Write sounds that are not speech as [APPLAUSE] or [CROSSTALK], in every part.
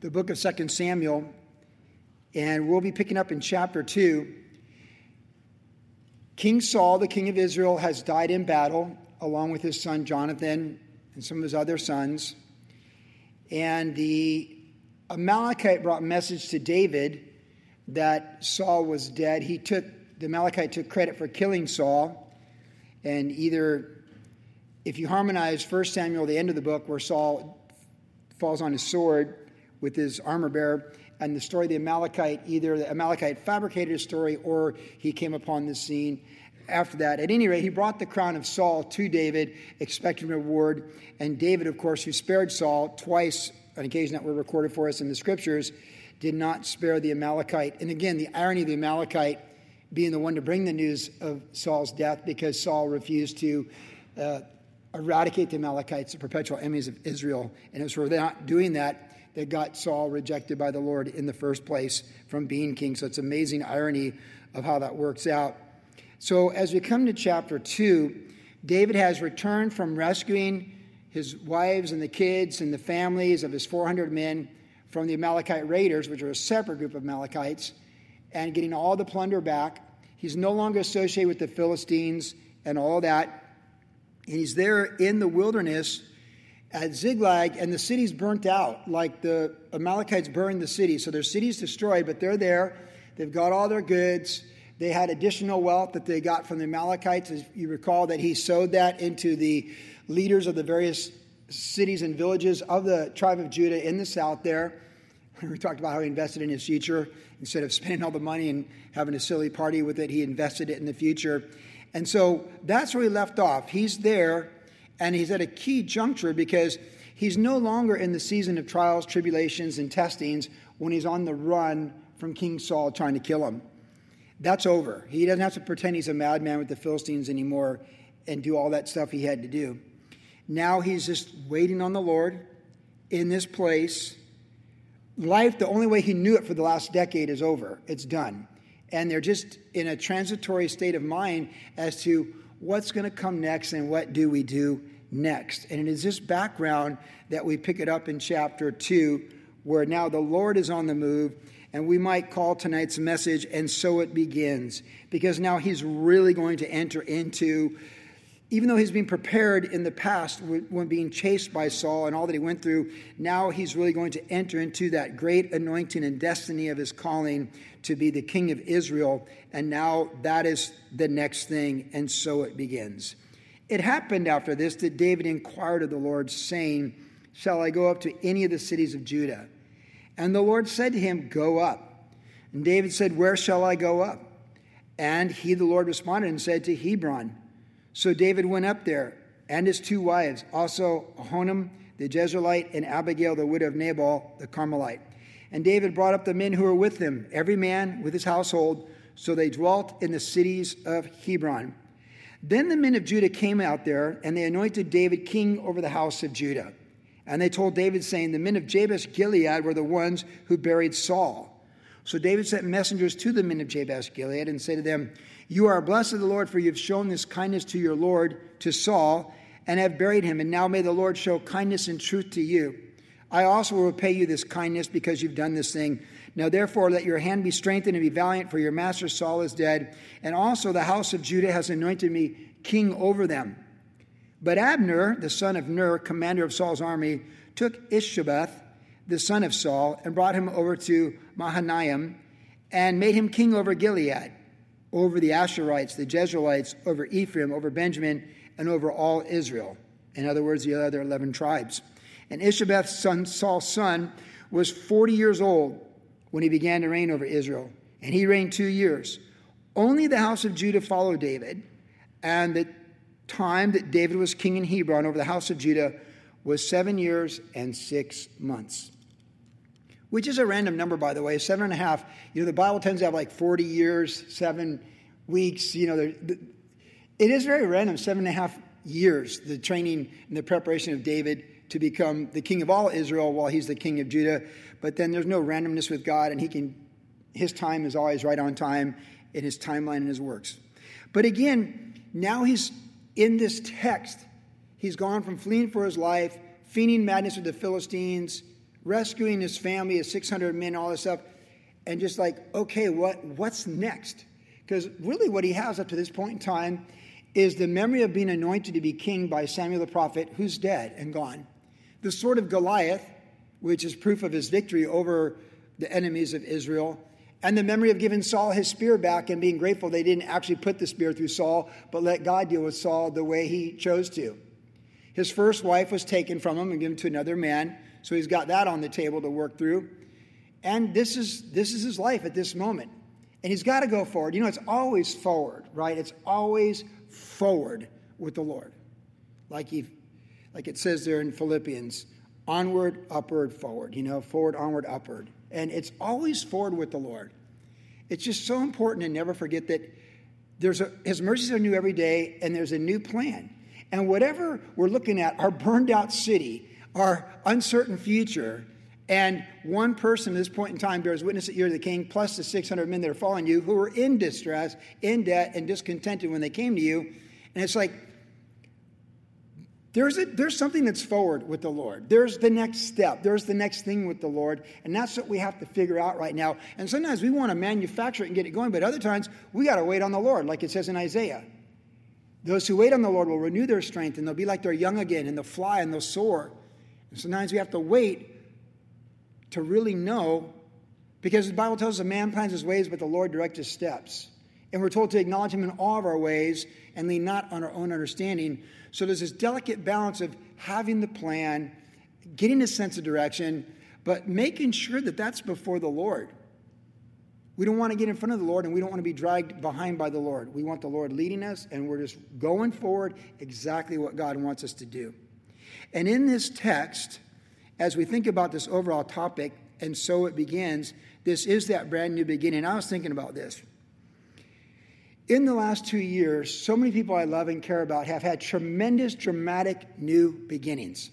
the book of 2 Samuel, and we'll be picking up in chapter 2. King Saul, the king of Israel, has died in battle along with his son Jonathan and some of his other sons. And the Amalekite brought a message to David that Saul was dead. He took the Amalekite took credit for killing Saul, and either if you harmonize 1 Samuel, the end of the book, where Saul falls on his sword with his armor bearer, and the story of the Amalekite, either the Amalekite fabricated a story or he came upon the scene after that. At any rate, he brought the crown of Saul to David, expecting reward. And David, of course, who spared Saul twice, on occasion that were recorded for us in the scriptures, did not spare the Amalekite. And again, the irony of the Amalekite being the one to bring the news of Saul's death because Saul refused to uh, eradicate the Amalekites, the perpetual enemies of Israel. And it was for not doing that that got Saul rejected by the Lord in the first place from being king. So it's amazing irony of how that works out. So as we come to chapter 2, David has returned from rescuing his wives and the kids and the families of his 400 men from the Amalekite raiders, which are a separate group of Amalekites, and getting all the plunder back. He's no longer associated with the Philistines and all that. And he's there in the wilderness at Ziklag, and the city's burnt out, like the Amalekites burned the city. So their city's destroyed, but they're there. They've got all their goods. They had additional wealth that they got from the Amalekites. As you recall, that he sowed that into the leaders of the various cities and villages of the tribe of Judah in the south there. [LAUGHS] We talked about how he invested in his future. Instead of [LAUGHS] spending all the money and having a silly party with it, he invested it in the future. And so that's where he left off. He's there, and he's at a key juncture because he's no longer in the season of trials, tribulations, and testings when he's on the run from King Saul trying to kill him. That's over. He doesn't have to pretend he's a madman with the Philistines anymore and do all that stuff he had to do. Now he's just waiting on the Lord in this place. Life, the only way he knew it for the last decade, is over. It's done and they're just in a transitory state of mind as to what's going to come next and what do we do next. And it is this background that we pick it up in chapter 2, where now the Lord is on the move, and we might call tonight's message, and so it begins, because now he's really going to enter into even though he's been prepared in the past when being chased by Saul and all that he went through, now he's really going to enter into that great anointing and destiny of his calling to be the king of Israel. And now that is the next thing, and so it begins. It happened after this that David inquired of the Lord, saying, Shall I go up to any of the cities of Judah? And the Lord said to him, Go up. And David said, Where shall I go up? And he, the Lord, responded and said, To Hebron. So David went up there, and his two wives, also Ahinoam the Jezreelite and Abigail the widow of Nabal the Carmelite. And David brought up the men who were with him, every man with his household, so they dwelt in the cities of Hebron. Then the men of Judah came out there, and they anointed David king over the house of Judah. And they told David, saying, The men of Jabesh Gilead were the ones who buried Saul. So David sent messengers to the men of Jabesh Gilead and said to them, you are blessed of the Lord, for you have shown this kindness to your Lord, to Saul, and have buried him. And now may the Lord show kindness and truth to you. I also will repay you this kindness because you've done this thing. Now, therefore, let your hand be strengthened and be valiant, for your master Saul is dead. And also, the house of Judah has anointed me king over them. But Abner, the son of Ner, commander of Saul's army, took Ishbosheth, the son of Saul, and brought him over to Mahanaim and made him king over Gilead over the Asherites, the Jezreelites, over Ephraim, over Benjamin, and over all Israel. In other words, the other 11 tribes. And Ishbosheth's son, Saul's son, was 40 years old when he began to reign over Israel, and he reigned two years. Only the house of Judah followed David, and the time that David was king in Hebron over the house of Judah was seven years and six months which is a random number, by the way, seven and a half. You know, the Bible tends to have like 40 years, seven weeks. You know, it is very random, seven and a half years, the training and the preparation of David to become the king of all Israel while he's the king of Judah. But then there's no randomness with God, and he can, his time is always right on time in his timeline and his works. But again, now he's in this text. He's gone from fleeing for his life, feigning madness with the Philistines, rescuing his family, his 600 men, all this stuff, and just like, okay, what, what's next? Because really, what he has up to this point in time is the memory of being anointed to be king by Samuel the prophet, who's dead and gone. The sword of Goliath, which is proof of his victory over the enemies of Israel, and the memory of giving Saul his spear back and being grateful they didn't actually put the spear through Saul, but let God deal with Saul the way he chose to. His first wife was taken from him and given to another man, so he's got that on the table to work through. And this is this is his life at this moment. And he's got to go forward. You know, it's always forward, right? It's always forward with the Lord. Like he like it says there in Philippians, onward, upward, forward, you know, forward, onward, upward. And it's always forward with the Lord. It's just so important to never forget that there's a, his mercies are new every day and there's a new plan. And whatever we're looking at, our burned out city, our uncertain future, and one person at this point in time bears witness that you're the king, plus the 600 men that are following you who were in distress, in debt, and discontented when they came to you. And it's like, there's, a, there's something that's forward with the Lord. There's the next step. There's the next thing with the Lord. And that's what we have to figure out right now. And sometimes we want to manufacture it and get it going, but other times we got to wait on the Lord, like it says in Isaiah. Those who wait on the Lord will renew their strength and they'll be like they're young again and they'll fly and they'll soar. And sometimes we have to wait to really know because the Bible tells us a man plans his ways, but the Lord directs his steps. And we're told to acknowledge him in all of our ways and lean not on our own understanding. So there's this delicate balance of having the plan, getting a sense of direction, but making sure that that's before the Lord. We don't want to get in front of the Lord and we don't want to be dragged behind by the Lord. We want the Lord leading us and we're just going forward exactly what God wants us to do. And in this text, as we think about this overall topic, and so it begins, this is that brand new beginning. I was thinking about this. In the last two years, so many people I love and care about have had tremendous, dramatic new beginnings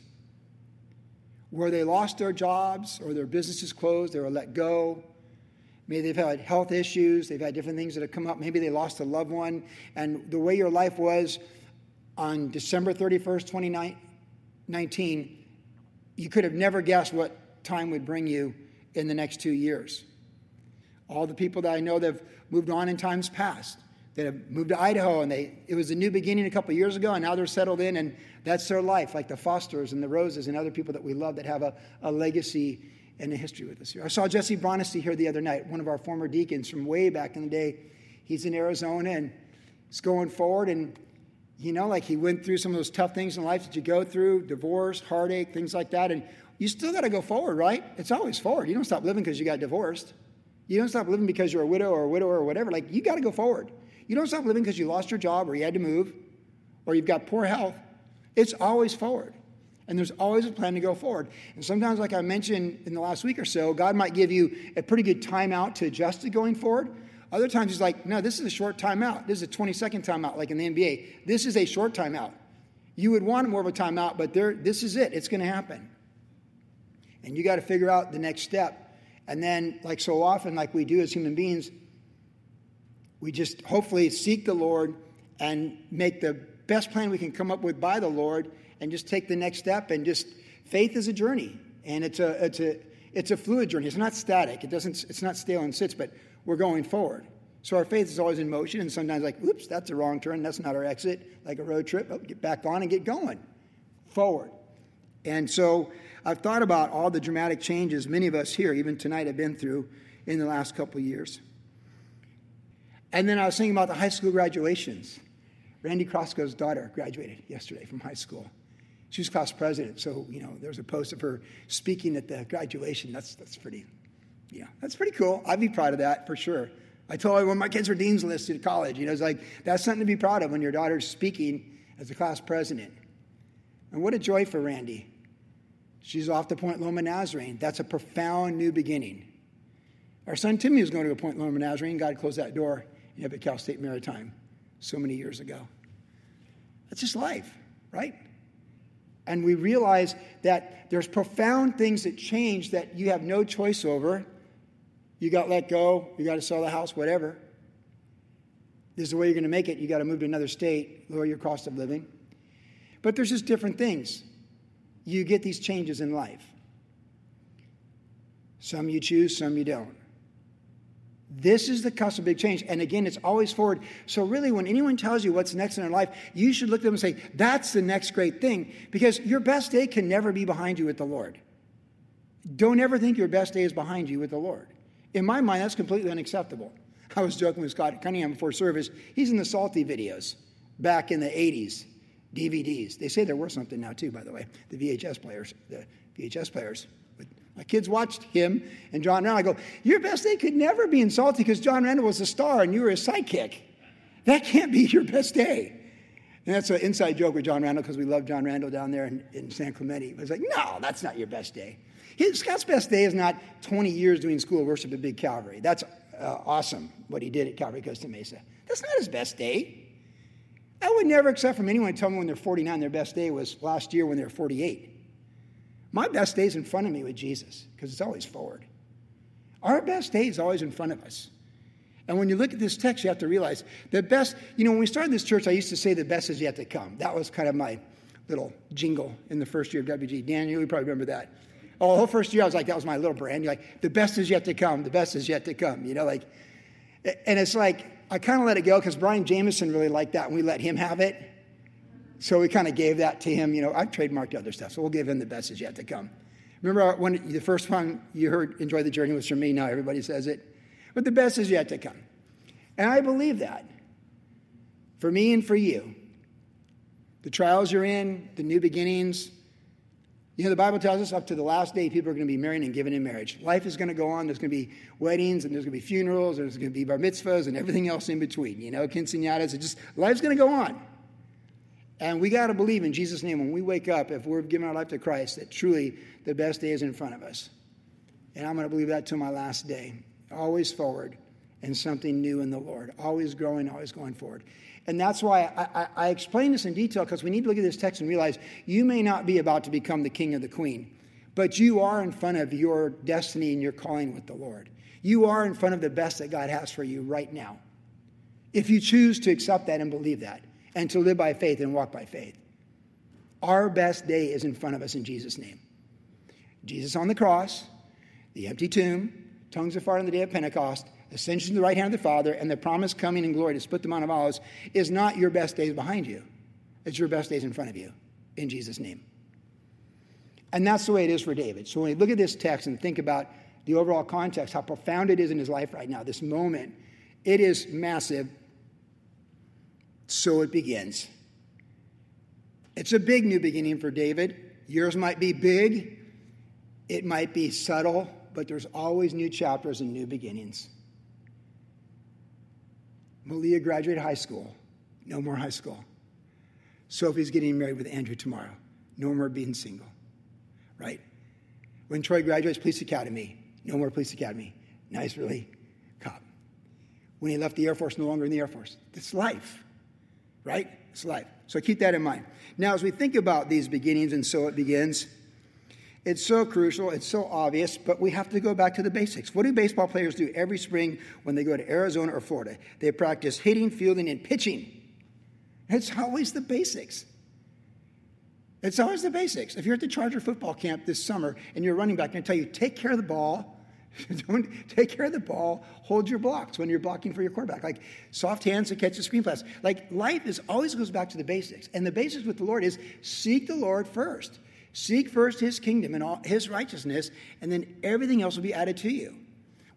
where they lost their jobs or their businesses closed, they were let go. Maybe they've had health issues, they've had different things that have come up. Maybe they lost a loved one. And the way your life was on December 31st, 2019, you could have never guessed what time would bring you in the next two years. All the people that I know that have moved on in times past that have moved to Idaho and they it was a new beginning a couple years ago and now they're settled in and that's their life, like the Fosters and the Roses and other people that we love that have a, a legacy and a history with us here. I saw Jesse Bronesty here the other night, one of our former deacons from way back in the day. He's in Arizona and he's going forward and you know, like he went through some of those tough things in life that you go through, divorce, heartache, things like that, and you still got to go forward, right? It's always forward. You don't stop living because you got divorced. You don't stop living because you're a widow or a widower or whatever. Like, you got to go forward. You don't stop living because you lost your job or you had to move or you've got poor health. It's always forward. And there's always a plan to go forward. And sometimes, like I mentioned in the last week or so, God might give you a pretty good timeout to adjust to going forward. Other times, He's like, no, this is a short timeout. This is a 20 second timeout, like in the NBA. This is a short timeout. You would want more of a timeout, but there, this is it. It's going to happen. And you got to figure out the next step. And then, like so often, like we do as human beings, we just hopefully seek the Lord and make the best plan we can come up with by the Lord and just take the next step and just faith is a journey and it's a it's a it's a fluid journey. It's not static. It doesn't it's not stale and sits, but we're going forward. So our faith is always in motion and sometimes like, oops, that's a wrong turn. That's not our exit. Like a road trip, oh, get back on and get going. Forward. And so I've thought about all the dramatic changes many of us here, even tonight, have been through in the last couple of years. And then I was thinking about the high school graduations. Randy Crosco's daughter graduated yesterday from high school. She was class president, so you know there's a post of her speaking at the graduation. That's that's pretty, yeah, that's pretty cool. I'd be proud of that for sure. I told her when my kids were dean's listed at college, you know, it's like that's something to be proud of when your daughter's speaking as a class president. And what a joy for Randy. She's off to Point Loma Nazarene. That's a profound new beginning. Our son Timmy was going to go to Point Loma Nazarene. God closed that door at Cal State Maritime so many years ago. That's just life, right? And we realize that there's profound things that change that you have no choice over. You got let go, you got to sell the house, whatever. This is the way you're going to make it. You got to move to another state, lower your cost of living. But there's just different things. You get these changes in life. Some you choose, some you don't. This is the cusp of big change. And again, it's always forward. So, really, when anyone tells you what's next in their life, you should look at them and say, That's the next great thing. Because your best day can never be behind you with the Lord. Don't ever think your best day is behind you with the Lord. In my mind, that's completely unacceptable. I was joking with Scott Cunningham before service. He's in the Salty videos back in the 80s, DVDs. They say they're worth something now, too, by the way, the VHS players, the VHS players. My kids watched him and John Randall. I go, Your best day could never be insulting because John Randall was a star and you were a sidekick. That can't be your best day. And that's an inside joke with John Randall because we love John Randall down there in, in San Clemente. But it's like, no, that's not your best day. His, Scott's best day is not 20 years doing school worship at Big Calvary. That's uh, awesome what he did at Calvary Costa Mesa. That's not his best day. I would never accept from anyone to tell me when they're 49 their best day was last year when they were 48. My best day's in front of me with Jesus because it's always forward. Our best day is always in front of us. And when you look at this text, you have to realize the best, you know, when we started this church, I used to say the best is yet to come. That was kind of my little jingle in the first year of WG. Dan, you probably remember that. Oh, the whole first year, I was like, that was my little brand. You're like, the best is yet to come. The best is yet to come. You know, like, and it's like, I kind of let it go because Brian Jameson really liked that and we let him have it. So we kind of gave that to him. You know, I've trademarked other stuff, so we'll give him the best is yet to come. Remember when the first one you heard, Enjoy the Journey was from me. Now everybody says it. But the best is yet to come. And I believe that for me and for you. The trials you're in, the new beginnings, you know, the Bible tells us up to the last day, people are going to be married and given in marriage. Life is going to go on. There's going to be weddings and there's going to be funerals. and There's going to be bar mitzvahs and everything else in between. You know, quinceañeras. It just life's going to go on. And we got to believe in Jesus' name when we wake up, if we're giving our life to Christ, that truly the best day is in front of us. And I'm going to believe that till my last day. Always forward and something new in the Lord. Always growing, always going forward. And that's why I, I, I explain this in detail because we need to look at this text and realize you may not be about to become the king or the queen, but you are in front of your destiny and your calling with the Lord. You are in front of the best that God has for you right now. If you choose to accept that and believe that and to live by faith and walk by faith, our best day is in front of us in Jesus' name. Jesus on the cross, the empty tomb, tongues of fire on the day of Pentecost, ascension to the right hand of the Father, and the promise coming in glory to split the Mount of Olives is not your best days behind you. It's your best days in front of you, in Jesus' name. And that's the way it is for David. So when we look at this text and think about the overall context, how profound it is in his life right now, this moment, it is massive. So it begins. It's a big new beginning for David. Yours might be big, it might be subtle, but there's always new chapters and new beginnings. Malia graduated high school. No more high school. Sophie's getting married with Andrew tomorrow. No more being single. Right? When Troy graduates police academy, no more police academy. Nice, really cop. When he left the Air Force, no longer in the Air Force. It's life. Right? It's life. So keep that in mind. Now, as we think about these beginnings, and so it begins, it's so crucial, it's so obvious, but we have to go back to the basics. What do baseball players do every spring when they go to Arizona or Florida? They practice hitting, fielding, and pitching. It's always the basics. It's always the basics. If you're at the Charger football camp this summer and you're running back, to tell you take care of the ball. [LAUGHS] Don't take care of the ball. Hold your blocks when you're blocking for your quarterback. Like soft hands to catch the screen pass. Like life is always goes back to the basics. And the basics with the Lord is seek the Lord first. Seek first his kingdom and all, his righteousness, and then everything else will be added to you.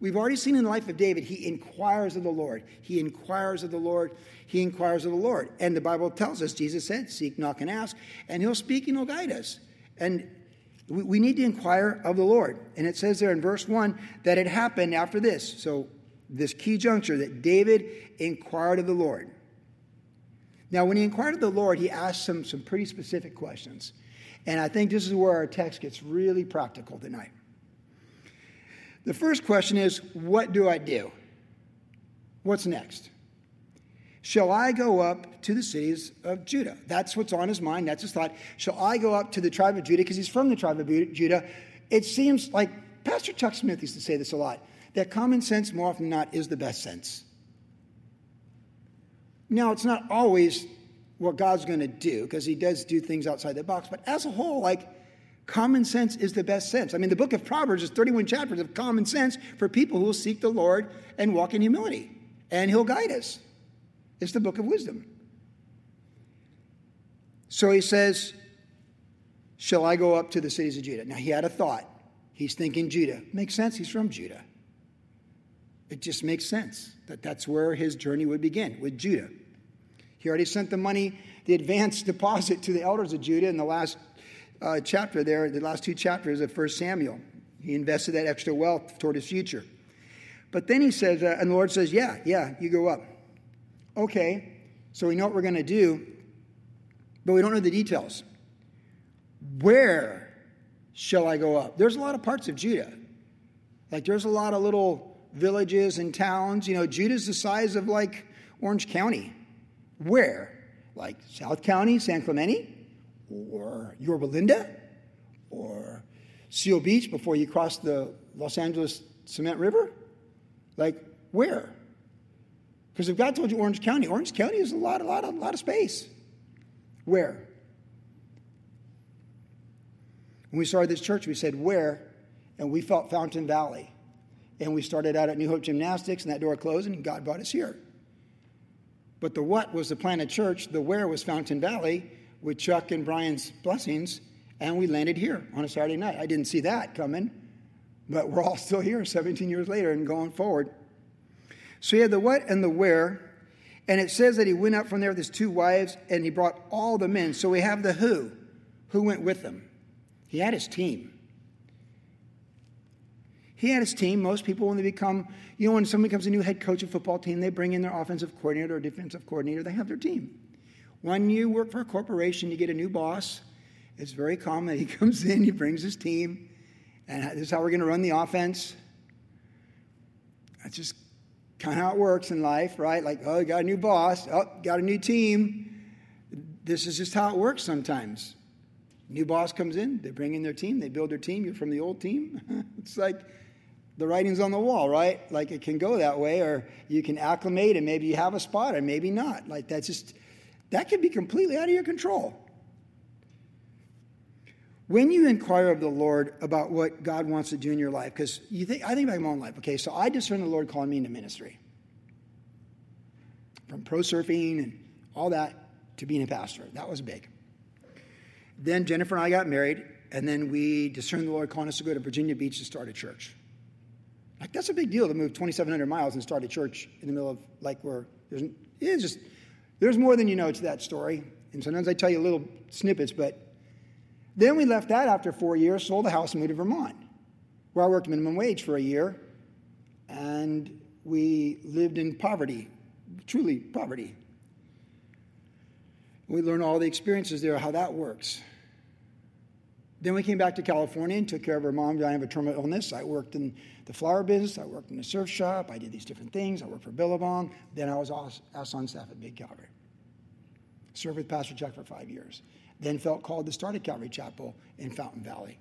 We've already seen in the life of David, he inquires of the Lord. He inquires of the Lord. He inquires of the Lord. And the Bible tells us, Jesus said, Seek, knock, and ask, and he'll speak and he'll guide us. And we, we need to inquire of the Lord. And it says there in verse 1 that it happened after this. So, this key juncture that David inquired of the Lord. Now, when he inquired of the Lord, he asked some, some pretty specific questions. And I think this is where our text gets really practical tonight. The first question is What do I do? What's next? Shall I go up to the cities of Judah? That's what's on his mind. That's his thought. Shall I go up to the tribe of Judah? Because he's from the tribe of Judah. It seems like Pastor Chuck Smith used to say this a lot that common sense, more often than not, is the best sense. Now, it's not always what God's going to do because he does do things outside the box. But as a whole, like Common sense is the best sense. I mean, the book of Proverbs is 31 chapters of common sense for people who will seek the Lord and walk in humility, and He'll guide us. It's the book of wisdom. So he says, Shall I go up to the cities of Judah? Now he had a thought. He's thinking Judah. Makes sense. He's from Judah. It just makes sense that that's where his journey would begin, with Judah. He already sent the money, the advance [LAUGHS] deposit to the elders of Judah in the last uh, chapter there, the last two chapters of 1 Samuel. He invested that extra wealth toward his future. But then he says, uh, and the Lord says, Yeah, yeah, you go up. Okay, so we know what we're going to do, but we don't know the details. Where shall I go up? There's a lot of parts of Judah. Like there's a lot of little villages and towns. You know, Judah's the size of like Orange County. Where? Like South County, San Clemente? or Yorba Linda or Seal Beach before you cross the Los Angeles Cement River? Like, where? Because if God told you Orange County, Orange County is a lot, a lot, a lot of space. Where? When we started this church, we said where, and we felt Fountain Valley. And we started out at New Hope Gymnastics, and that door closed, and God brought us here. But the what was the planet church, the where was Fountain Valley, with Chuck and Brian's blessings, and we landed here on a Saturday night. I didn't see that coming, but we're all still here 17 years later and going forward. So he had the what and the where, and it says that he went out from there with his two wives and he brought all the men. So we have the who. Who went with them? He had his team. He had his team. Most people, when they become, you know, when somebody becomes a new head coach of football team, they bring in their offensive coordinator or defensive coordinator. They have their team. When you work for a corporation, you get a new boss. It's very common. He [LAUGHS] comes in, he brings his team, and this is how we're going to run the offense. That's just kind of how it works in life, right? Like, oh, you got a new boss. Oh, got a new team. This is just how it works sometimes. New boss comes in, they bring in their team, they build their team. You're from the old team. [LAUGHS] it's like the writing's on the wall, right? Like it can go that way, or you can acclimate and maybe you have a spot, and maybe not. Like that's just that can be completely out of your control. When you inquire of the Lord about what God wants to do in your life, because you think I think about my own life. Okay, so I discern the Lord calling me into ministry. From pro surfing and all that to being a pastor. That was big. Then Jennifer and I got married, and then we discerned the Lord calling us to go to Virginia Beach to start a church. Like that's a big deal to move 2,700 miles and start a church in the middle of like where there's it's just there's more than you know to that story. And sometimes I tell you little snippets, but then we left that after four years, sold the house, and moved to Vermont, where I worked minimum wage for a year. And we lived in poverty, truly poverty. We learned all the experiences there, how that works. Then we came back to California and took care of her mom dying of a terminal illness. I worked in the flower business. I worked in the surf shop. I did these different things. I worked for Billabong. Then I was asked on staff at Big Calvary. Served with Pastor Chuck for five years. Then felt called to start a Calvary Chapel in Fountain Valley.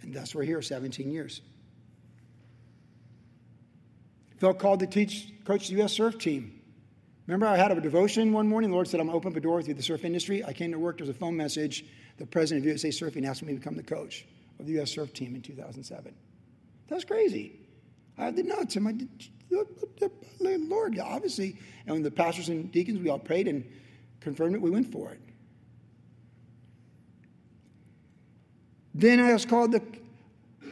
And thus we're here 17 years. Felt called to teach, coach the U.S. surf team. Remember, I had a devotion one morning. The Lord said, I'm open up a door through the surf industry. I came to work. There was a phone message the president of USA Surfing asked me to become the coach of the U.S. surf team in 2007. That was crazy. I had the nuts. And my Lord, obviously. And when the pastors and deacons, we all prayed and confirmed it, we went for it. Then I was called to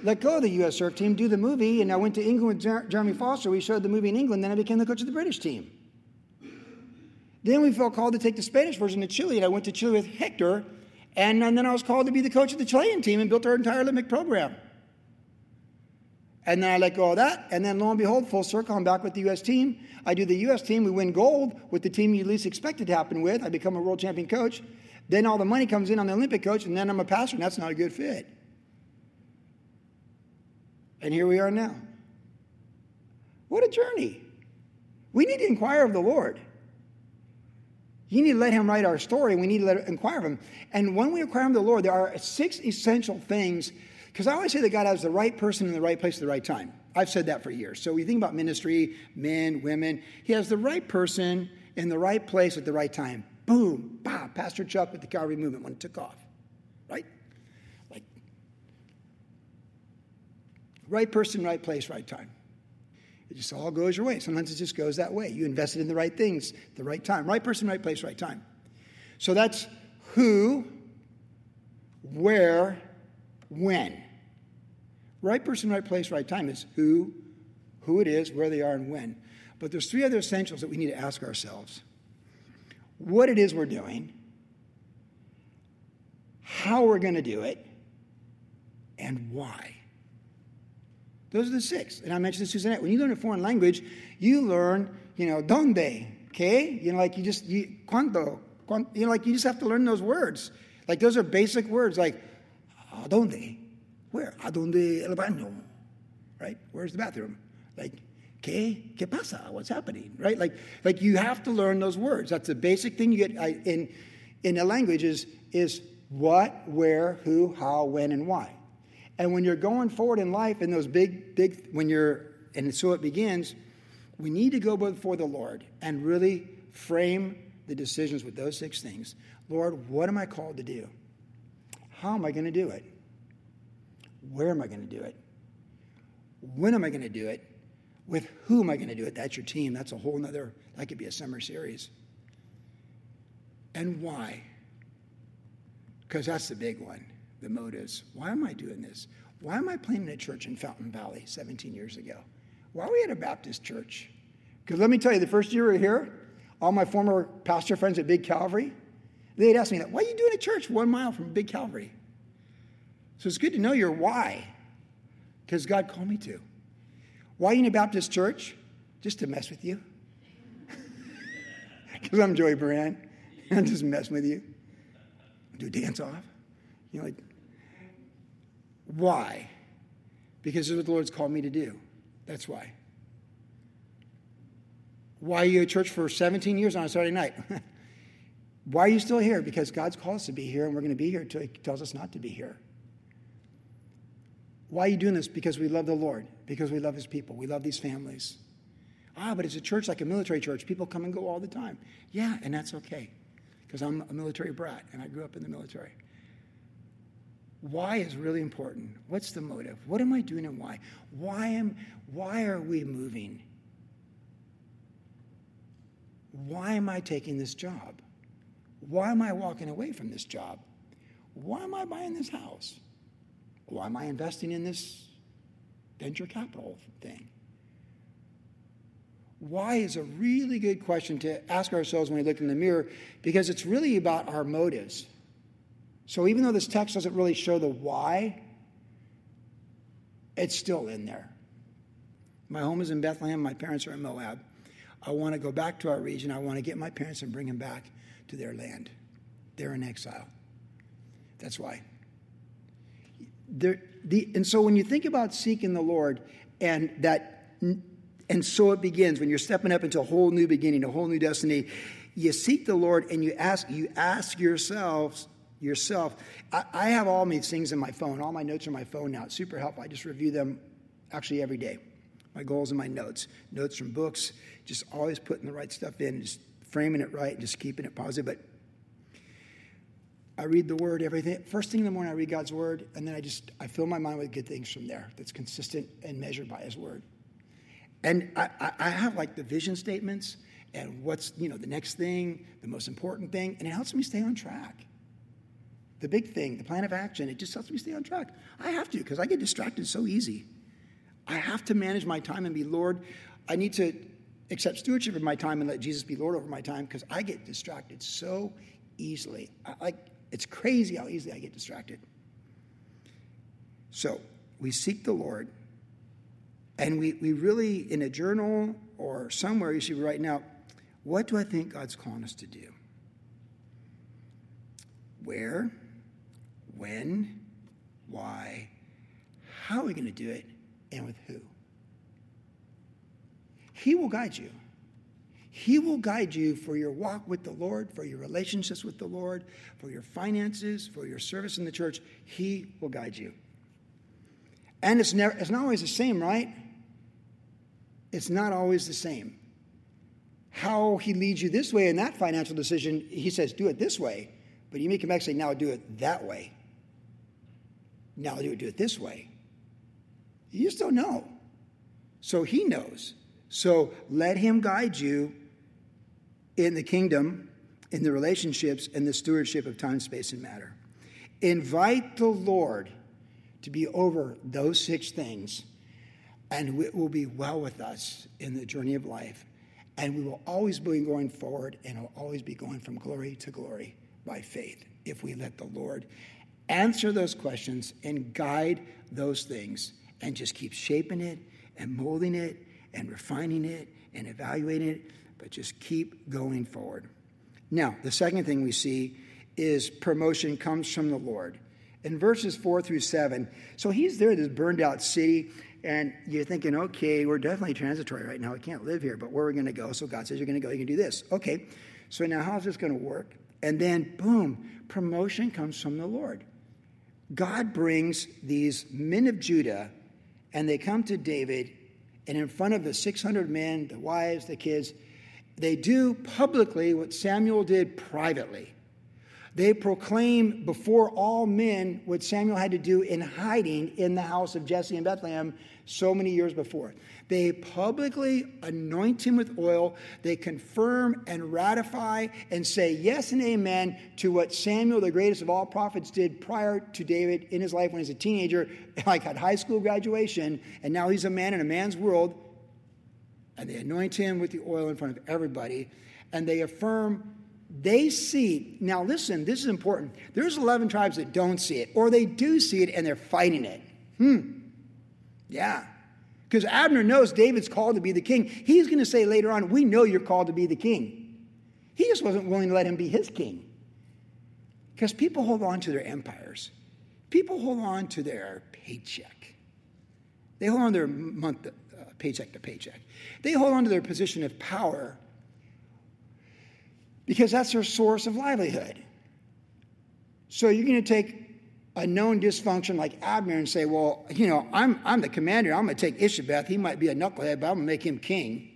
let go of the U.S. surf team, do the movie, and I went to England with Jer- Jeremy Foster. We showed the movie in England. Then I became the coach of the British team. Then we felt called to take the Spanish version to Chile, and I went to Chile with Hector and, and then I was called to be the coach of the Chilean team and built our entire Olympic program. And then I let go of that. And then lo and behold, full circle, I'm back with the U.S. team. I do the U.S. team. We win gold with the team you least expected to happen with. I become a world champion coach. Then all the money comes in on the Olympic coach, and then I'm a pastor, and that's not a good fit. And here we are now. What a journey. We need to inquire of the Lord. You need to let him write our story. We need to let inquire of him. And when we inquire of the Lord, there are six essential things. Because I always say that God has the right person in the right place at the right time. I've said that for years. So we think about ministry, men, women. He has the right person in the right place at the right time boom, bah, Pastor Chuck with the Calvary movement when it took off, right? Like, right person, right place, right time. It just all goes your way. Sometimes it just goes that way. You invested in the right things, the right time. Right person, right place, right time. So that's who, where, when. Right person, right place, right time is who, who it is, where they are, and when. But there's three other essentials that we need to ask ourselves what it is we're doing, how we're going to do it, and why. Those are the six. And I mentioned to Suzanne, when you learn a foreign language, you learn, you know, donde, okay? You know, like you just, you, cuánto, cuánto, you know, like you just have to learn those words. Like those are basic words, like, donde? Where? A donde el baño? Right? Where's the bathroom? Like, ¿qué? ¿Qué pasa? What's happening? Right? Like, like you have to learn those words. That's the basic thing you get in, in a language is, is what, where, who, how, when, and why. And when you're going forward in life in those big, big, when you're, and so it begins, we need to go before the Lord and really frame the decisions with those six things. Lord, what am I called to do? How am I going to do it? Where am I going to do it? When am I going to do it? With who am I going to do it? That's your team. That's a whole nother, that could be a summer series. And why? Because that's the big one the motives. Why am I doing this? Why am I planting a church in Fountain Valley 17 years ago? Why are we at a Baptist church? Because let me tell you, the first year we were here, all my former pastor friends at Big Calvary, they'd ask me that, why are you doing a church one mile from Big Calvary? So it's good to know your why, because God called me to. Why in a Baptist church? Just to mess with you. [LAUGHS] Because I'm Joey Baran. [LAUGHS] I'm just messing with you. Do a dance off. You know, like, why? Because this is what the Lord's called me to do. That's why. Why are you at church for 17 years on a Saturday night? [LAUGHS] why are you still here? Because God's called us to be here, and we're going to be here until He tells us not to be here. Why are you doing this? Because we love the Lord, because we love His people, we love these families. Ah, but it's a church like a military church. People come and go all the time. Yeah, and that's okay, because I'm a military brat, and I grew up in the military. Why is really important. What's the motive? What am I doing and why? Why am why are we moving? Why am I taking this job? Why am I walking away from this job? Why am I buying this house? Why am I investing in this venture capital thing? Why is a really good question to ask ourselves when we look in the mirror because it's really about our motives. So even though this text doesn't really show the why, it's still in there. My home is in Bethlehem. My parents are in Moab. I want to go back to our region. I want to get my parents and bring them back to their land. They're in exile. That's why. There, the, and so when you think about seeking the Lord and that, and so it begins when you're stepping up into a whole new beginning, a whole new destiny. You seek the Lord and you ask, you ask yourselves, yourself. I, I have all these things in my phone. All my notes are my phone now. It's super helpful. I just review them actually every day. My goals and my notes, notes from books, just always putting the right stuff in, just framing it right, and just keeping it positive. But I read the word, everything. First thing in the morning, I read God's word, and then I just I fill my mind with good things from there. That's consistent and measured by His word. And I, I have like the vision statements and what's you know the next thing, the most important thing, and it helps me stay on track the big thing, the plan of action. It just helps me stay on track. I have to because I get distracted so easy. I have to manage my time and be Lord. I need to accept stewardship of my time and let Jesus be Lord over my time because I get distracted so easily. I, like it's crazy how easily I get distracted. So we seek the Lord, and we, we really, in a journal or somewhere, you should be writing out, what do I think God's calling us to do? Where? when, why, how are we going to do it, and with who. He will guide you. He will guide you for your walk with the Lord, for your relationships with the Lord, for your finances, for your service in the church. He will guide you. And it's, never, it's not always the same, right? It's not always the same. How he leads you this way in that financial decision, he says, do it this way. But you may come back and say, now do it that way. Now do it, do it this way. You just don't know. So he knows. So let him guide you in the kingdom, in the relationships, and the stewardship of time, space, and matter. Invite the Lord to be over those six things, and it will be well with us in the journey of life. And we will always be going forward, and will always be going from glory to glory by faith if we let the Lord answer those questions and guide those things and just keep shaping it and molding it and refining it and evaluating it, but just keep going forward. Now, the second thing we see is promotion comes from the Lord. In verses four through seven, so he's there, this burned out city, and you're thinking, okay, we're definitely transitory right now. We can't live here, but where are we going to go? So God says, you're going to go, you can do this. Okay, so now how's this going to work? And then, boom, promotion comes from the Lord. God brings these men of Judah, and they come to David, and in front of the 600 men, the wives, the kids, they do publicly what Samuel did privately. They proclaim before all men what Samuel had to do in hiding in the house of Jesse in Bethlehem so many years before. They publicly anoint him with oil. They confirm and ratify and say yes and amen to what Samuel, the greatest of all prophets, did prior to David in his life when he was a teenager, [LAUGHS] like at high school graduation, and now he's a man in a man's world. And they anoint him with the oil in front of everybody, and they affirm they see, now listen, this is important. There's 11 tribes that don't see it, or they do see it and they're fighting it. Hmm. Yeah. Because Abner knows David's called to be the king. He's going to say later on, We know you're called to be the king. He just wasn't willing to let him be his king. Because people hold on to their empires, people hold on to their paycheck. They hold on to their month, paycheck to paycheck. They hold on to their position of power because that's their source of livelihood. So you're going to take a known dysfunction like Abner and say, well, you know, I'm, I'm the commander. I'm going to take Ishbosheth. He might be a knucklehead, but I'm going to make him king.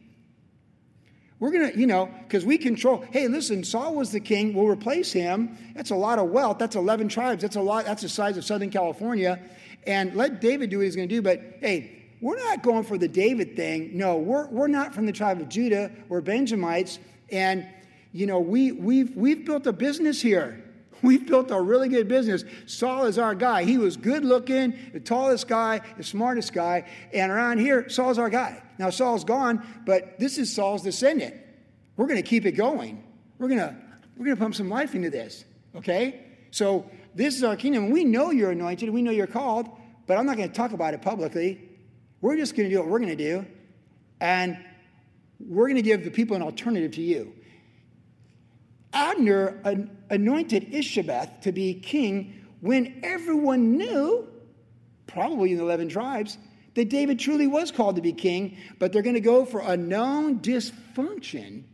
We're going to, you know, because we control. Hey, listen, Saul was the king. We'll replace him. That's a lot of wealth. That's 11 tribes. That's a lot. That's the size of Southern California. And let David do what he's going to do. But hey, we're not going for the David thing. No, we're, we're not from the tribe of Judah. We're Benjamites. And you know, we, we've, we've built a business here. [LAUGHS] We've built a really good business. Saul is our guy. He was good looking, the tallest guy, the smartest guy. And around here, Saul's our guy. Now, Saul's gone, but this is Saul's descendant. We're going to keep it going. We're going to we're going to pump some life into this. Okay? So, this is our kingdom. We know you're anointed. We know you're called, but I'm not going to talk about it publicly. We're just going to do what we're going to do. And we're going to give the people an alternative to you. Abner anointed Ishbosheth to be king when everyone knew, probably in the 11 tribes, that David truly was called to be king, but they're going to go for a known dysfunction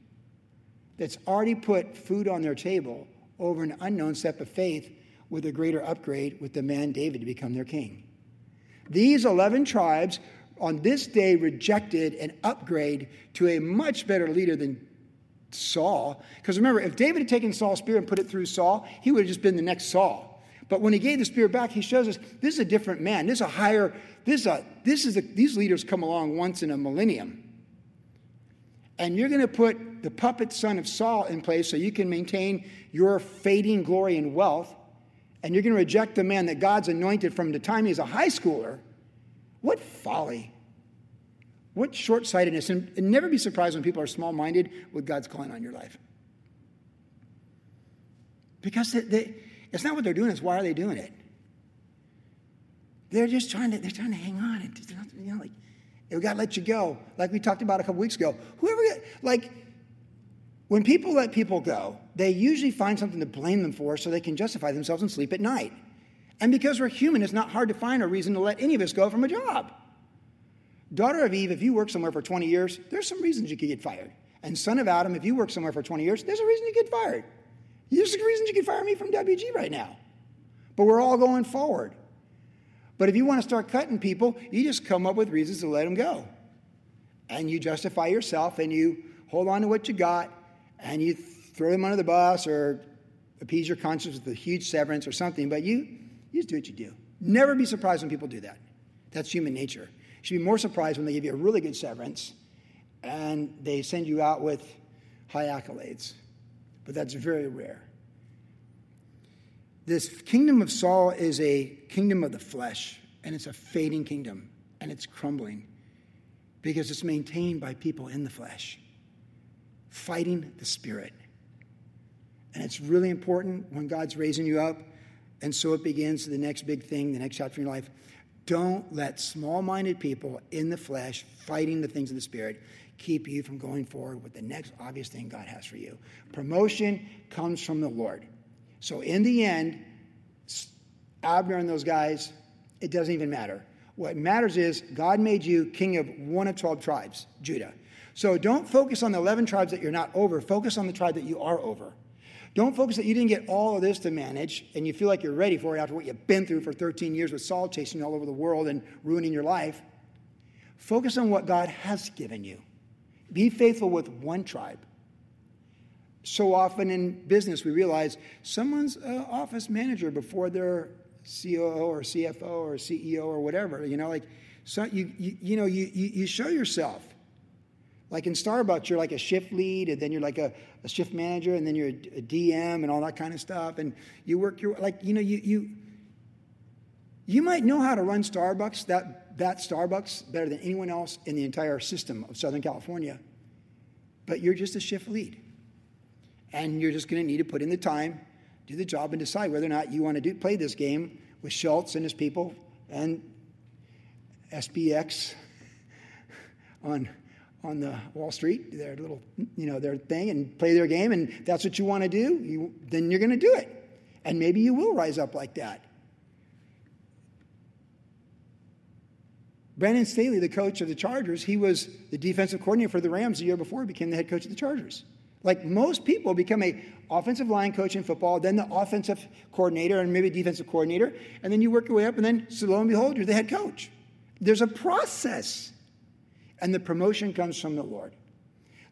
that's already put food on their table over an unknown step of faith with a greater upgrade with the man David to become their king. These 11 tribes on this day rejected an upgrade to a much better leader than Saul. Because remember, if David had taken Saul's spear and put it through Saul, he would have just been the next Saul. But when he gave the spear back, he shows us this is a different man. This is a higher, this is a, this is a, these leaders come along once in a millennium. And you're going to put the puppet son of Saul in place so you can maintain your fading glory and wealth. And you're going to reject the man that God's anointed from the time he's a high schooler. What folly. What short sightedness. And, and never be surprised when people are small minded with God's calling on your life. Because they, they, it's not what they're doing, it's why are they doing it? They're just trying to, they're trying to hang on. And, you know, like, we got to let you go. Like we talked about a couple weeks ago. Whoever, like, when people let people go, they usually find something to blame them for so they can justify themselves and sleep at night. And because we're human, it's not hard to find a reason to let any of us go from a job. Daughter of Eve, if you work somewhere for 20 years, there's some reasons you could get fired. And son of Adam, if you work somewhere for 20 years, there's a reason you get fired. There's a reason you could fire me from WG right now. But we're all going forward. But if you want to start cutting people, you just come up with reasons to let them go. And you justify yourself and you hold on to what you got and you throw them under the bus or appease your conscience with a huge severance or something. But you, you just do what you do. Never be surprised when people do that. That's human nature. You should be more surprised when they give you a really good severance and they send you out with high accolades. But that's very rare. This kingdom of Saul is a kingdom of the flesh, and it's a fading kingdom, and it's crumbling because it's maintained by people in the flesh, fighting the spirit. And it's really important when God's raising you up, and so it begins the next big thing, the next chapter in your life. Don't let small minded people in the flesh fighting the things of the spirit keep you from going forward with the next obvious thing God has for you. Promotion comes from the Lord. So in the end, Abner and those guys, it doesn't even matter. What matters is God made you king of one of 12 tribes, Judah. So don't focus on the 11 tribes that you're not over, focus on the tribe that you are over. Don't focus that you didn't get all of this to manage and you feel like you're ready for it after what you've been through for 13 years with Saul chasing you all over the world and ruining your life. Focus on what God has given you. Be faithful with one tribe. So often in business, we realize someone's an office manager before they're COO or CFO or CEO or whatever. You know, like so you you, you know you, you show yourself. Like in Starbucks, you're like a shift lead, and then you're like a, a shift manager, and then you're a, a, DM and all that kind of stuff. And you work your like you know you you you might know how to run Starbucks that that Starbucks better than anyone else in the entire system of Southern California, but you're just a shift lead, and you're just going to need to put in the time do the job and decide whether or not you want to do, play this game with Schultz and his people and SBX [LAUGHS] on on the Wall Street, their little, you know, their thing, and play their game, and that's what you want to do, you, then you're going to do it. And maybe you will rise up like that. Brandon Staley, the coach of the Chargers, he was the defensive coordinator for the Rams the year before he became the head coach of the Chargers. Like most people become a offensive line coach in football, then the offensive coordinator and maybe defensive coordinator, and then you work your way up, and then so lo and behold, you're the head coach. There's a process, and the promotion comes from the Lord.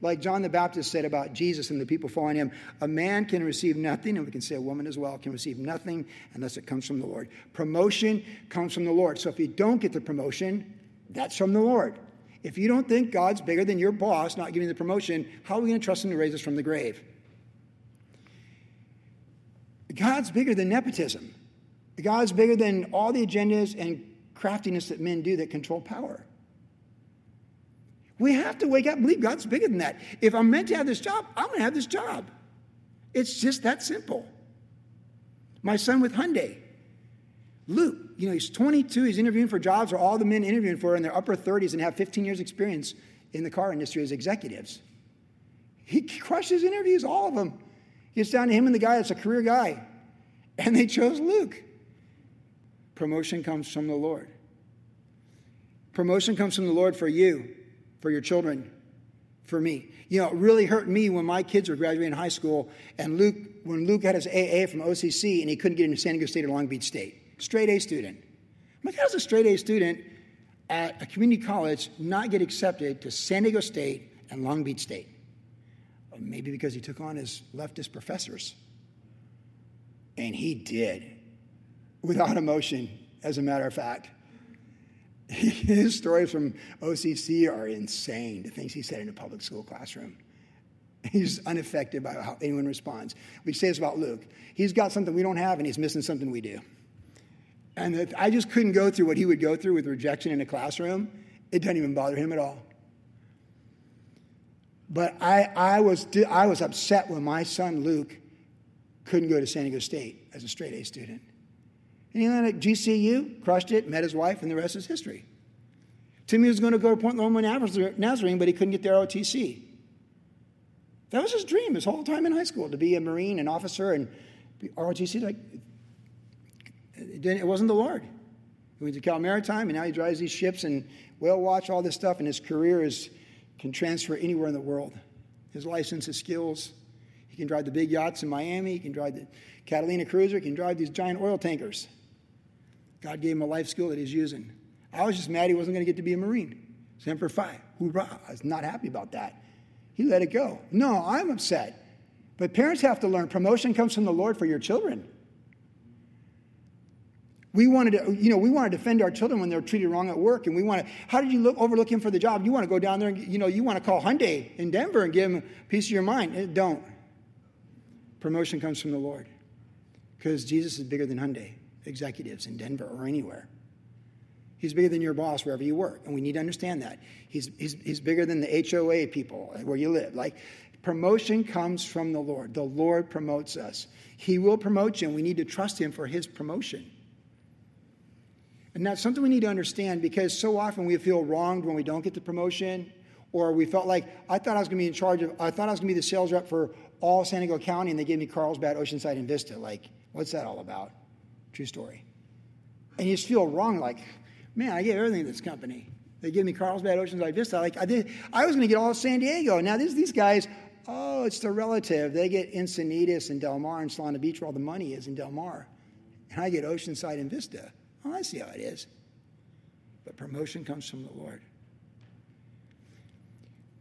Like John the Baptist said about Jesus and the people following him, a man can receive nothing, and we can say a woman as well, can receive nothing unless it comes from the Lord. Promotion comes from the Lord. So if you don't get the promotion, that's from the Lord. If you don't think God's bigger than your boss not giving the promotion, how are we going to trust him to raise us from the grave? God's bigger than nepotism. God's bigger than all the agendas and craftiness that men do that control power. We have to wake up and believe God's bigger than that. If I'm meant to have this job, I'm going to have this job. It's just that simple. My son with Hyundai, Luke, you know, he's 22, he's interviewing for jobs where all the men interviewing for are in their upper 30s and have 15 years experience in the car industry as executives. He crushes interviews, all of them. Gets down to him and the guy that's a career guy. And they chose Luke. Promotion comes from the Lord. Promotion comes from the Lord for you, for your children, for me. You know, it really hurt me when my kids were graduating high school and Luke, when Luke had his AA from OCC and he couldn't get into San Diego State or Long Beach State straight A student. I'm like, a straight A student at a community college not get accepted to San Diego State and Long Beach State? Maybe because he took on his leftist professors. And he did, without emotion, as a matter of fact. [LAUGHS] His stories from OCC are insane, the things he said in a public school classroom. He's unaffected by how anyone responds. We say this about Luke. He's got something we don't have, and he's missing something we do. And I just couldn't go through what he would go through with rejection in a classroom. It doesn't even bother him at all. But I, I, was, I was upset when my son Luke couldn't go to San Diego State as a straight A student. And he landed at GCU, crushed it, met his wife, and the rest is history. Timmy was going to go to Point Loma Nazarene, but he couldn't get the ROTC. That was his dream his whole time in high school to be a Marine, an officer, and be ROTC. Like, it, it wasn't the Lord. He went to Cal Maritime, and now he drives these ships and whale watch, all this stuff, and his career is, can transfer anywhere in the world. His license, his skills. He can drive the big yachts in Miami. He can drive the Catalina cruiser. He can drive these giant oil tankers. God gave him a life skill that he's using. I was just mad he wasn't going to get to be a Marine. Semper Fi. Hoorah. I was not happy about that. He let it go. No, I'm upset. But parents have to learn promotion comes from the Lord for your children. We wanted to, you know, we want to defend our children when they're treated wrong at work, and we want to. How did you look overlook him for the job? You want to go down there, and you know, you want to call Hyundai in Denver and give him a piece of your mind. Don't. Promotion comes from the Lord, because Jesus is bigger than Hyundai executives in Denver or anywhere. He's bigger than your boss wherever you work, and we need to understand that. He's, he's, he's bigger than the HOA people where you live. Like, promotion comes from the Lord. The Lord promotes us. He will promote you, and we need to trust Him for His promotion. And that's something we need to understand because so often we feel wronged when we don't get the promotion, or we felt like I thought I was going to be in charge of, I thought I was going to be the sales rep for all San Diego County, and they gave me Carlsbad, Oceanside, and Vista. Like, what's that all about? True story. And you just feel wrong, like, man, I gave everything to this company. They give me Carlsbad, Oceanside, Vista. Like I did, I was going to get all of San Diego. Now these these guys, oh, it's the relative. They get Encinitas and Del Mar and Solana Beach, where all the money is in Del Mar, and I get Oceanside and Vista. Oh, I see how it is. But promotion comes from the Lord.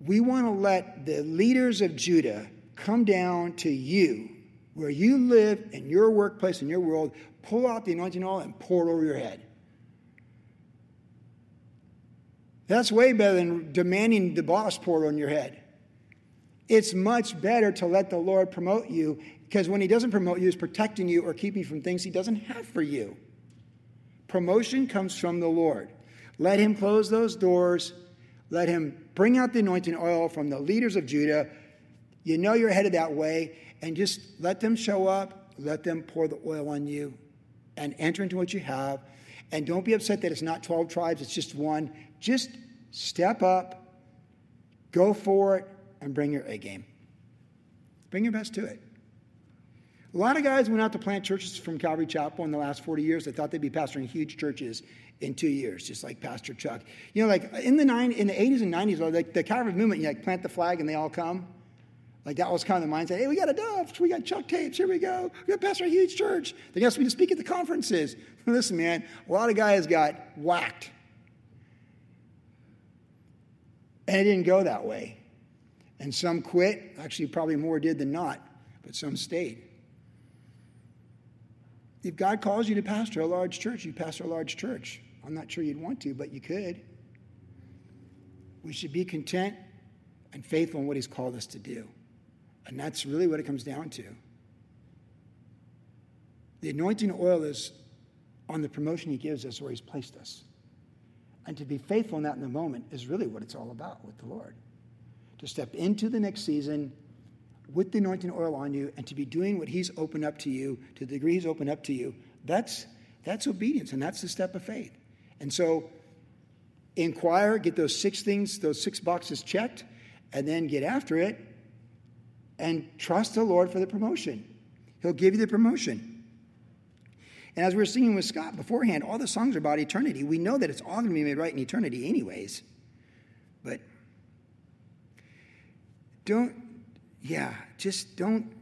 We want to let the leaders of Judah come down to you, where you live in your workplace, in your world, pull out the anointing oil and pour it over your head. That's way better than demanding the boss pour it on your head. It's much better to let the Lord promote you because when He doesn't promote you, He's protecting you or keeping you from things He doesn't have for you. Promotion comes from the Lord. Let Him close those doors. Let Him bring out the anointing oil from the leaders of Judah. You know you're headed that way, and just let them show up. Let them pour the oil on you and enter into what you have. And don't be upset that it's not 12 tribes, it's just one. Just step up, go for it, and bring your A game. Bring your best to it. A lot of guys went out to plant churches from Calvary Chapel in the last 40 years. They thought they'd be pastoring huge churches in two years, just like Pastor Chuck. You know, like in the nine, in the 80s and 90s, like the Calvary movement, you like plant the flag and they all come. Like that was kind of the mindset. Hey, we got a dove. We got Chuck tapes. Here we go. We got pastor huge church. They asked me to speak at the conferences. [LAUGHS] Listen, man, a lot of guys got whacked And it didn't go that way. And some quit. Actually, probably more did than not, but some stayed. If God calls you to pastor a large church, you pastor a large church. I'm not sure you'd want to, but you could. We should be content and faithful in what He's called us to do. And that's really what it comes down to. The anointing oil is on the promotion He gives us where He's placed us. And to be faithful in that in the moment is really what it's all about with the Lord. To step into the next season with the anointing oil on you and to be doing what He's opened up to you, to the degree He's opened up to you, that's, that's obedience and that's the step of faith. And so inquire, get those six things, those six boxes checked, and then get after it and trust the Lord for the promotion. He'll give you the promotion. And as we were singing with Scott beforehand, all the songs are about eternity. We know that it's all going to be made right in eternity, anyways. But don't, yeah, just don't,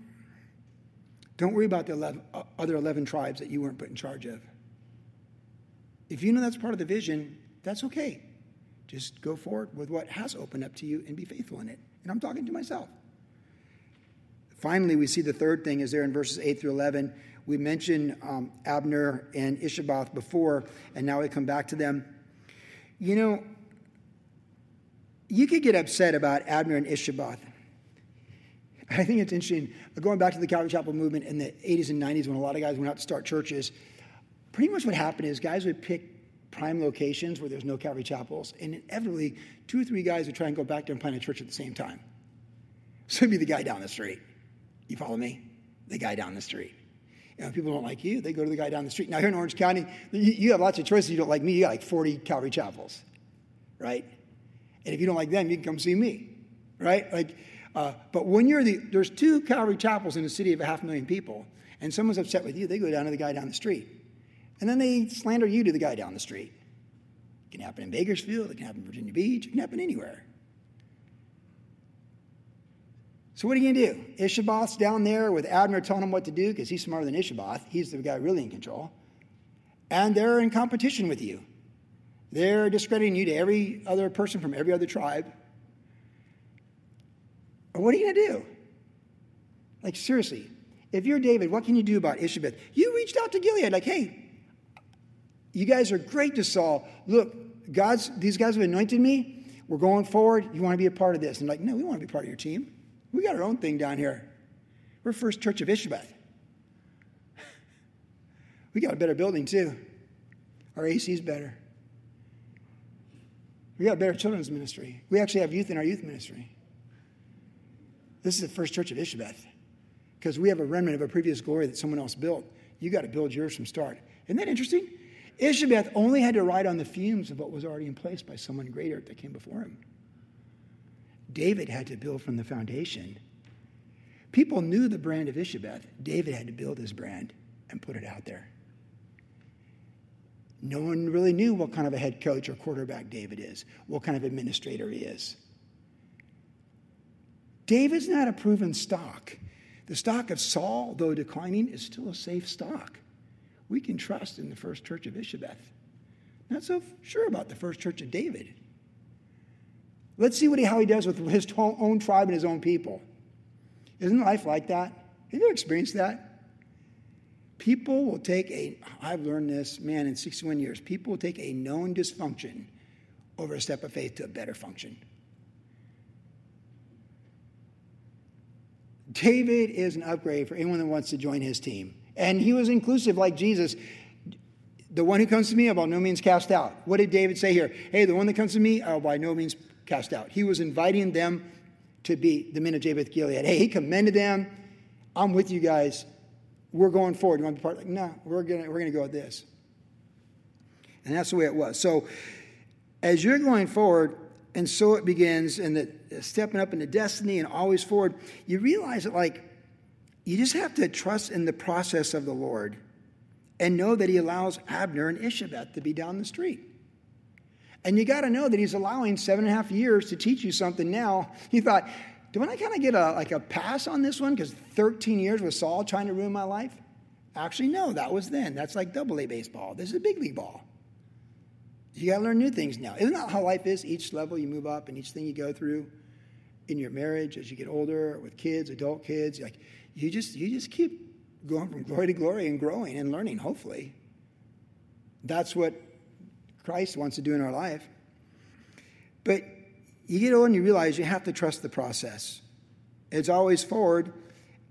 don't worry about the 11, uh, other 11 tribes that you weren't put in charge of. If you know that's part of the vision, that's okay. Just go forward with what has opened up to you and be faithful in it. And I'm talking to myself. Finally, we see the third thing is there in verses 8 through 11 we mentioned um, Abner and Ishbosheth before, and now we come back to them. You know, you could get upset about Abner and Ishbosheth. [LAUGHS] I think it's interesting. Going back to the Calvary Chapel movement in the 80s and 90s when a lot of guys went out to start churches, pretty much what happened is guys would pick prime locations where there's no Calvary Chapels, and inevitably, two or three guys would try and go back there and plant a church at the same time. [LAUGHS] So it'd be the guy down the street. You follow me? The guy down the street. You know, people don't like you, they go to the guy down the street. Now, here in Orange County, you, have lots of choices. You don't like me, you got like 40 Calvary Chapels, right? And if you don't like them, you can come see me, right? Like, uh, but when you're the, there's two Calvary Chapels in a city of a half million people, and someone's upset with you, they go down to the guy down the street. And then they slander you to the guy down the street. It can happen in Bakersfield, it can happen in Virginia Beach, it can happen anywhere. So what are you going to do? Ishbosheth's down there with Abner telling him what to do because he's smarter than Ishbosheth. He's the guy really in control. And they're in competition with you. They're discrediting you to every other person from every other tribe. What are you going to do? Like, seriously, if you're David, what can you do about Ishbosheth? You reached out to Gilead, like, hey, You guys are great to Saul. Look, God's, these guys have anointed me. We're going forward. You want to be a part of this? And like, no, we want to be part of your team. We got our own thing down here. We're First Church of Ishbosheth. [LAUGHS] We got a better building too. Our AC is better. We got a better children's ministry. We actually have youth in our youth ministry. This is the First Church of Ishbosheth because we have a remnant of a previous glory that someone else built. You got to build yours from start. Isn't that interesting? Ishbosheth only had to ride on the fumes of what was already in place by someone greater that came before him. David had to build from the foundation. People knew the brand of Ishbosheth. David had to build his brand and put it out there. No one really knew what kind of a head coach or quarterback David is, what kind of administrator he is. David's not a proven stock. The stock of Saul, though declining, is still a safe stock. We can trust in the first church of Ishbosheth. Not so sure about the first church of David. Let's see what he, how he does with his own tribe and his own people. Isn't life like that? Have you ever experienced that? People will take a, I've learned this, man, in 61 years, people will take a known dysfunction over a step of faith to a better function. David is an upgrade for anyone that wants to join his team. And he was inclusive like Jesus. The one who comes to me, I'll by no means cast out. What did David say here? Hey, the one that comes to me, I'll by no means cast out. He was inviting them to be the men of Jabesh Gilead. Hey, he commended them. I'm with you guys. We're going forward. You want to be part? Like, no, we're gonna we're gonna go with this. And that's the way it was. So as you're going forward, and so it begins, and the uh, stepping up into destiny and always forward, you realize that like you just have to trust in the process of the Lord and know that He allows Abner and Ishbosheth to be down the street. And you got to know that He's allowing seven and a half years to teach you something now. He thought, do I kind of get a, like a pass on this one? Because 13 years with Saul trying to ruin my life? Actually, no, that was then. That's like double A baseball. This is a big league ball. You got to learn new things now. Isn't that how life is? Each level you move up and each thing you go through in your marriage as you get older, with kids, adult kids, like you just you just keep going from glory to glory and growing and learning, hopefully. That's what Christ wants to do in our life. But you get old and you realize you have to trust the process. It's always forward,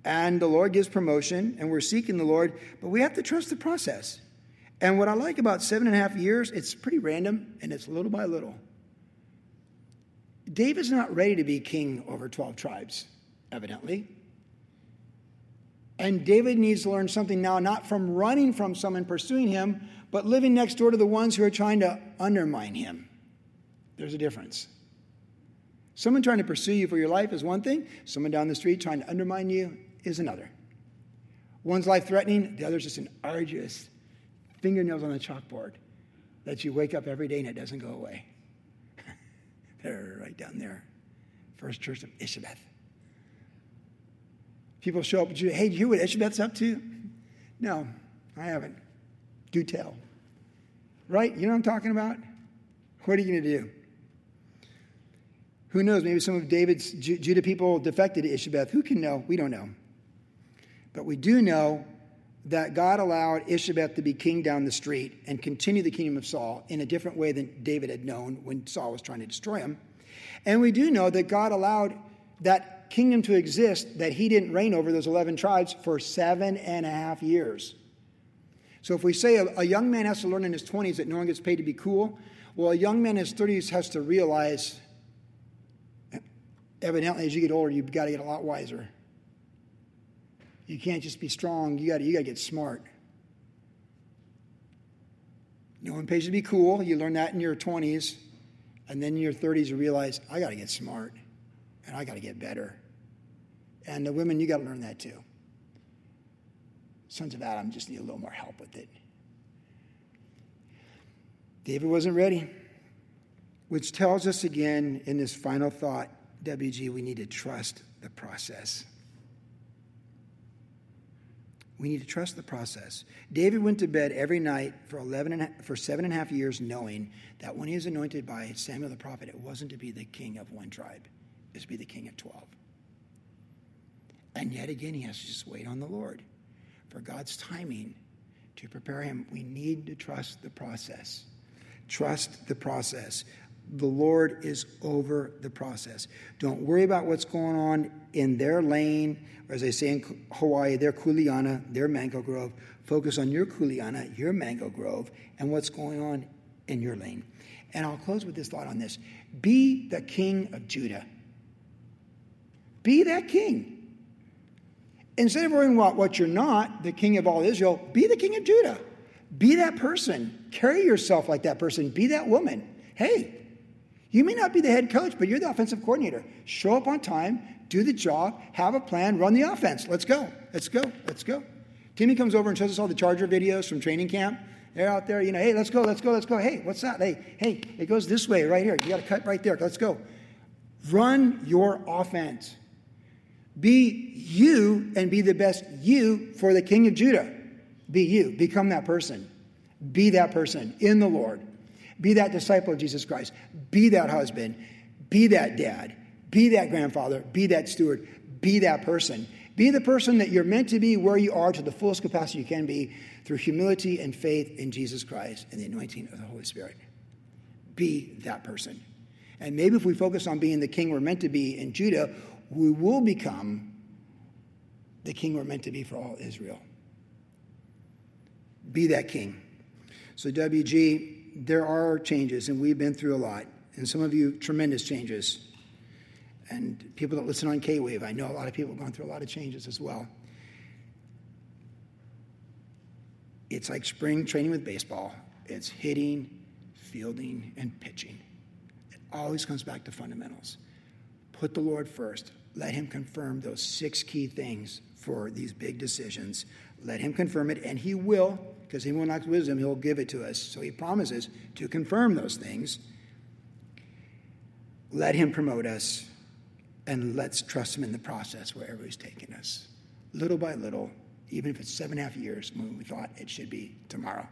and the Lord gives promotion, and we're seeking the Lord, but we have to trust the process. And what I like about seven and a half years, it's pretty random and it's little by little. David's not ready to be king over 12 tribes, evidently. And David needs to learn something now, not from running from someone pursuing him, but living next door to the ones who are trying to undermine him. There's a difference. Someone trying to pursue you for your life is one thing, someone down the street trying to undermine you is another. One's life threatening, the other's just an arduous fingernails on the chalkboard that you wake up every day and it doesn't go away. [LAUGHS] They're right down there. First Church of Ishbosheth. People show up, you, hey, do you hear what Ishbosheth's up to? No, I haven't. Do tell. Right? You know what I'm talking about? What are you going to do? Who knows? Maybe some of David's Judah people defected to Ishbosheth. Who can know? We don't know. But we do know that God allowed Ishbosheth to be king down the street and continue the kingdom of Saul in a different way than David had known when Saul was trying to destroy him. And we do know that God allowed that kingdom to exist that he didn't reign over those 11 tribes for seven and a half years. So if we say a, a, young man has to learn in his 20s that no one gets paid to be cool, well, a young man in his 30s has to realize, evidently, as you get older, you've got to get a lot wiser. You can't just be strong, you got you to get smart. No one pays to be cool. You learn that in your 20s. And then in your 30s, you realize, I got to get smart and I got to get better. And the women, you got to learn that too. Sons of Adam just need a little more help with it. David wasn't ready, which tells us again in this final thought, WG, we need to trust the process. We need to trust the process. David went to bed every night for, 11 and, for seven and a half years knowing that when he was anointed by Samuel the prophet, it wasn't to be the king of one tribe, is be the king of 12. And yet again, he has to just wait on the Lord for God's timing to prepare him, we need to trust the process. Trust the process. The Lord is over the process. Don't worry about what's going on in their lane, or as they say in Hawaii, their kuleana, their mango grove. Focus on your kuleana, your mango grove, and what's going on in your lane. And I'll close with this thought on this Be the king of Judah. Be that king. Instead of worrying about what you're not, the king of all Israel, be the king of Judah. Be that person. Carry yourself like that person. Be that woman. Hey, you may not be the head coach, but you're the offensive coordinator. Show up on time, do the job, have a plan, run the offense. Let's go. Let's go. Let's go. Timmy comes over and shows us all the Charger videos from training camp. They're out there, you know, hey, let's go, let's go, let's go. Hey, what's that? Hey, hey, it goes this way right here. You got to cut right there. Let's go. Run your offense. Be you and be the best you for the King of Judah. Be you. Become that person. Be that person in the Lord. Be that disciple of Jesus Christ. Be that husband. Be that dad. Be that grandfather. Be that steward. Be that person. Be the person that you're meant to be where you are to the fullest capacity you can be through humility and faith in Jesus Christ and the anointing of the Holy Spirit. Be that person. And maybe if we focus on being the king we're meant to be in Judah, we will become the king we're meant to be for all Israel. Be that king. So, WG, there are changes, and we've been through a lot, and some of you, tremendous changes. And people that listen on K Wave, I know a lot of people have gone through a lot of changes as well. It's like spring training with baseball it's hitting, fielding, and pitching. It always comes back to fundamentals. Put the Lord first. Let Him confirm those six key things for these big decisions. Let Him confirm it, and He will, because He will not wisdom, He'll give it to us. So He promises to confirm those things. Let Him promote us, and let's trust Him in the process wherever He's taking us. Little by little, even if it's seven and a half years when we thought it should be tomorrow.